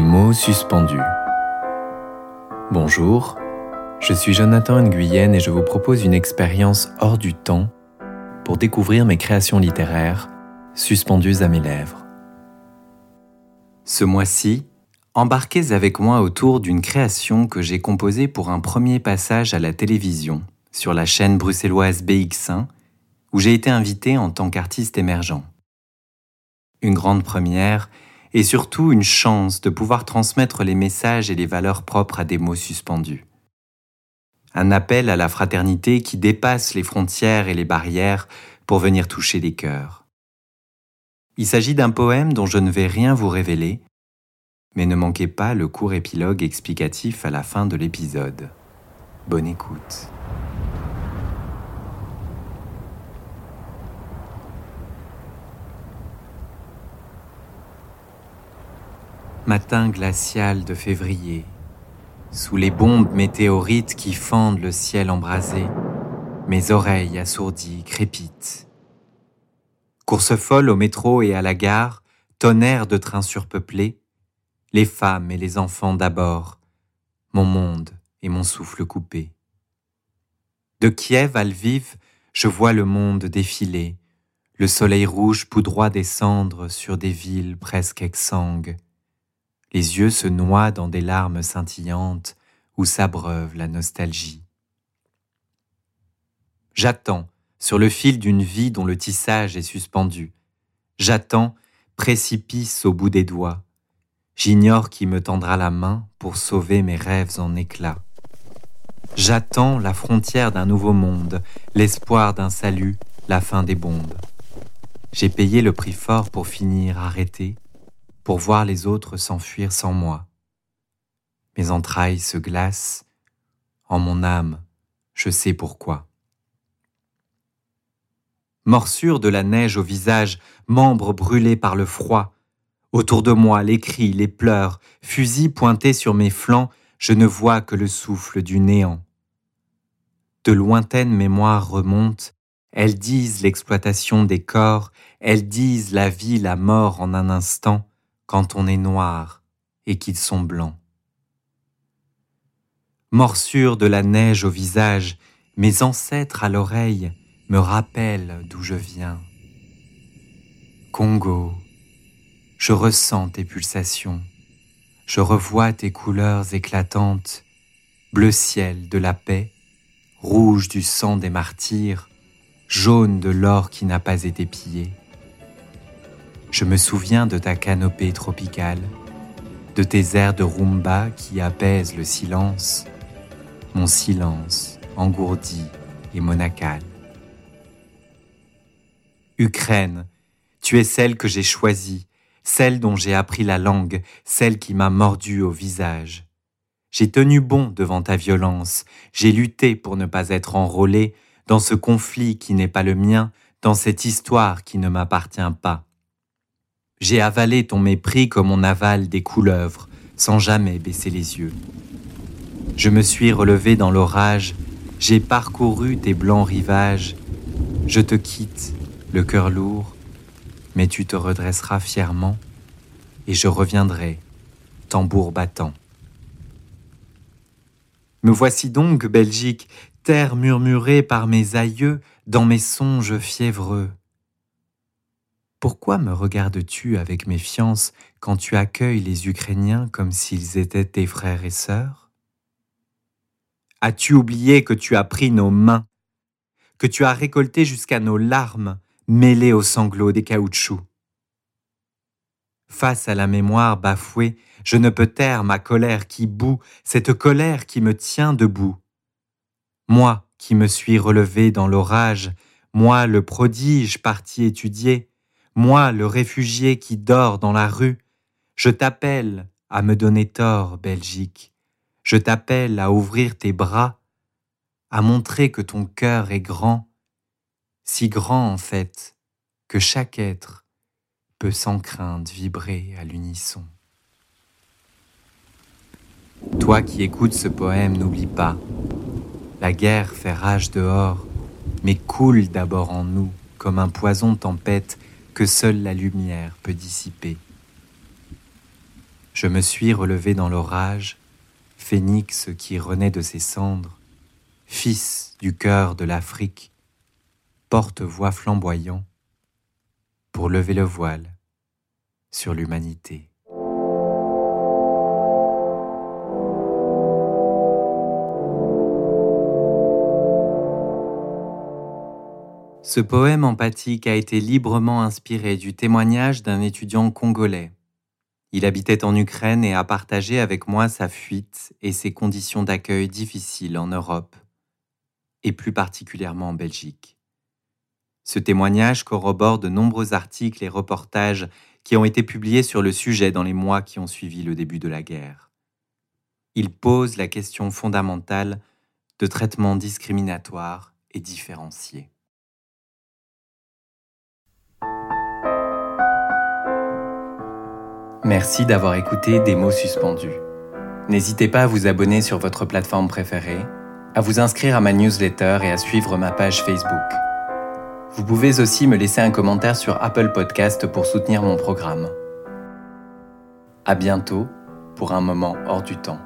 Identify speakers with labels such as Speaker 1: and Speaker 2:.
Speaker 1: Mots suspendus. Bonjour, je suis Jonathan Nguyen et je vous propose une expérience hors du temps pour découvrir mes créations littéraires suspendues à mes lèvres. Ce mois-ci, embarquez avec moi autour d'une création que j'ai composée pour un premier passage à la télévision sur la chaîne bruxelloise BX1 où j'ai été invité en tant qu'artiste émergent. Une grande première et surtout une chance de pouvoir transmettre les messages et les valeurs propres à des mots suspendus. Un appel à la fraternité qui dépasse les frontières et les barrières pour venir toucher les cœurs. Il s'agit d'un poème dont je ne vais rien vous révéler, mais ne manquez pas le court épilogue explicatif à la fin de l'épisode. Bonne écoute. Matin glacial de février, sous les bombes météorites qui fendent le ciel embrasé, mes oreilles assourdies crépitent. Course folle au métro et à la gare, tonnerre de trains surpeuplés, les femmes et les enfants d'abord, mon monde et mon souffle coupé. De Kiev à Lviv, je vois le monde défiler, le soleil rouge poudroie descendre sur des villes presque exsangues, les yeux se noient dans des larmes scintillantes où s'abreuve la nostalgie. J'attends sur le fil d'une vie dont le tissage est suspendu. J'attends, précipice au bout des doigts. J'ignore qui me tendra la main pour sauver mes rêves en éclats. J'attends la frontière d'un nouveau monde, l'espoir d'un salut, la fin des bombes. J'ai payé le prix fort pour finir arrêté, pour voir les autres s'enfuir sans moi. Mes entrailles se glacent, en mon âme, je sais pourquoi. Morsure de la neige au visage, membres brûlés par le froid. Autour de moi, les cris, les pleurs, fusils pointés sur mes flancs, je ne vois que le souffle du néant. De lointaines mémoires remontent, elles disent l'exploitation des corps, elles disent la vie, la mort en un instant, quand on est noir et qu'ils sont blancs. Morsure de la neige au visage, mes ancêtres à l'oreille me rappellent d'où je viens. Congo, je ressens tes pulsations, je revois tes couleurs éclatantes, bleu ciel de la paix, rouge du sang des martyrs, jaune de l'or qui n'a pas été pillé. Je me souviens de ta canopée tropicale, de tes airs de rumba qui apaisent le silence, mon silence engourdi et monacal. Ukraine, tu es celle que j'ai choisie, celle dont j'ai appris la langue, celle qui m'a mordu au visage. J'ai tenu bon devant ta violence, j'ai lutté pour ne pas être enrôlé dans ce conflit qui n'est pas le mien, dans cette histoire qui ne m'appartient pas. J'ai avalé ton mépris comme on avale des couleuvres, sans jamais baisser les yeux. Je me suis relevé dans l'orage, j'ai parcouru tes blancs rivages. Je te quitte, le cœur lourd, mais tu te redresseras fièrement, et je reviendrai, tambour battant. Me voici donc, Belgique, terre murmurée par mes aïeux dans mes songes fiévreux. Pourquoi me regardes-tu avec méfiance quand tu accueilles les Ukrainiens comme s'ils étaient tes frères et sœurs? As-tu oublié que tu as pris nos mains, que tu as récolté jusqu'à nos larmes mêlées aux sanglots des caoutchoucs? Face à la mémoire bafouée, je ne peux taire ma colère qui bout, cette colère qui me tient debout. Moi qui me suis relevé dans l'orage, moi le prodige parti étudier, moi, le réfugié qui dort dans la rue, je t'appelle à me donner tort, Belgique. Je t'appelle à ouvrir tes bras, à montrer que ton cœur est grand, si grand en fait que chaque être peut sans crainte vibrer à l'unisson. Toi qui écoutes ce poème, n'oublie pas, la guerre fait rage dehors, mais coule d'abord en nous comme un poison tempête que seule la lumière peut dissiper. Je me suis relevé dans l'orage, phénix qui renaît de ses cendres, fils du cœur de l'Afrique, porte-voix flamboyant, pour lever le voile sur l'humanité. Ce poème empathique a été librement inspiré du témoignage d'un étudiant congolais. Il habitait en Ukraine et a partagé avec moi sa fuite et ses conditions d'accueil difficiles en Europe, et plus particulièrement en Belgique. Ce témoignage corrobore de nombreux articles et reportages qui ont été publiés sur le sujet dans les mois qui ont suivi le début de la guerre. Il pose la question fondamentale de traitement discriminatoire et différencié. Merci d'avoir écouté Des mots suspendus. N'hésitez pas à vous abonner sur votre plateforme préférée, à vous inscrire à ma newsletter et à suivre ma page Facebook. Vous pouvez aussi me laisser un commentaire sur Apple Podcast pour soutenir mon programme. À bientôt pour un moment hors du temps.